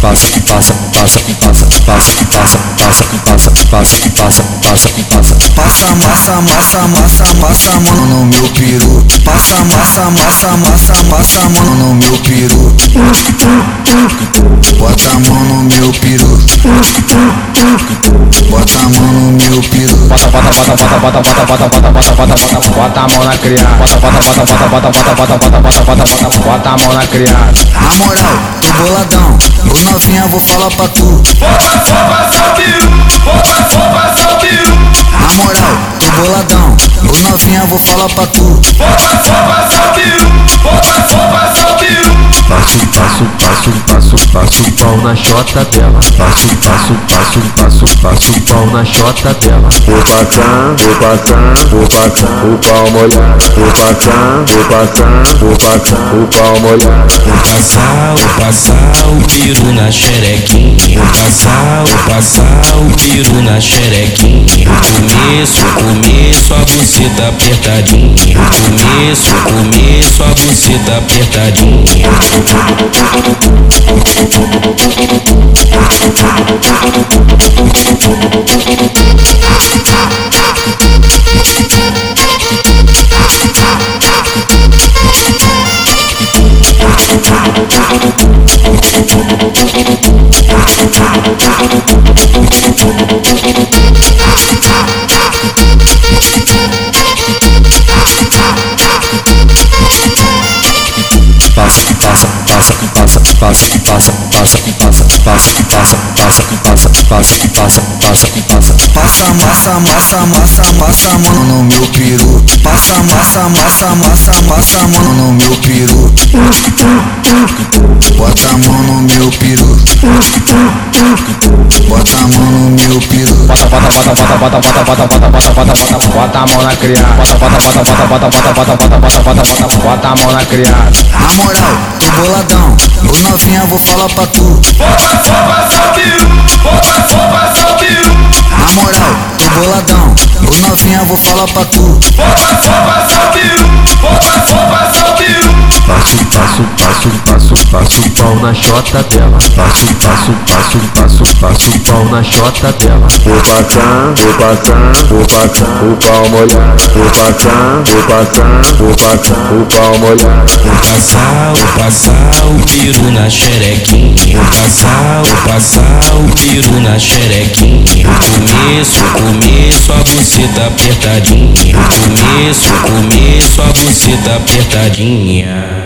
Passa, passa, passa, passa, passa, passa, passa, passa, passa, passa, passa, passa, Passa massa, massa, massa, massa, mano no meu peru. Passa massa, massa, massa, massa, mano no meu peru. Bota a mão no meu peru. Bota a mão no meu peru. Bota, bota, bota, bota, bota, bota, bota, bota, bota, bota, bota, bota a mão na criança. Bota, bota, bota, bota, bota, bota, bota, bota, bota, bota, bota, a mão na criança. Na moral, tô boladão vou falar pra tu. Vou passar o peru, vou passar o peru. Na moral, tô boladão. Ô novinha, vou falar pra tu. Vou passar o peru, vou passar o peru. Passo, passo, passo, passo, passo pau na chota dela. Passo, passo, passo, passo, passo pau na chota dela. Vou passar, vou passar, vou passar o pau molhado. Vou passar, vou passar, vou passar o pau molhado. Vou passar, vou passar o piru na xerequinha. Vou passar, vou passar o piru na xerequinha. O começo, o começo, a buceta apertadinha. O começo, o começo, a buceta apertadinha. I'm not passa, passa, passa, passa, passa, passa, passa, passa, passa, passa, passa, passa, passa. Passa massa, massa, massa, massa, mano no meu peru. Passa massa, massa, massa, massa, mano no meu peru. Bota a mão no meu peru. Bota a mão no meu peru. Bota, bota, bota, bota, bota, bota, bota, bota, bota, bota, bota, bota a mão na criança. Bota, bota, bota, bota, bota, bota, bota, bota, bota, bota, bota, bota a mão na criança. Na moral, novinha, vou falar pra tu. Vou passar o peru, vou passar o peru. Na moral, tô boladão. Ô novinha, vou falar pra tu. Vou passar o peru, vou passar o Passo, passo, passo, passo, passo pau na chota dela. Passo, passo, passo, passo, passo pau na chota dela. Vou passar, vou passar, vou passar o pau molhado. Vou passar, vou passar, vou passar o pau molhado. Vou passar, vou passar o piru na xerequinha. Vou passar, vou passar o piru na xerequinha. O começo, o começo, a buceta apertadinha. O começo, o começo, a buceta apertadinha.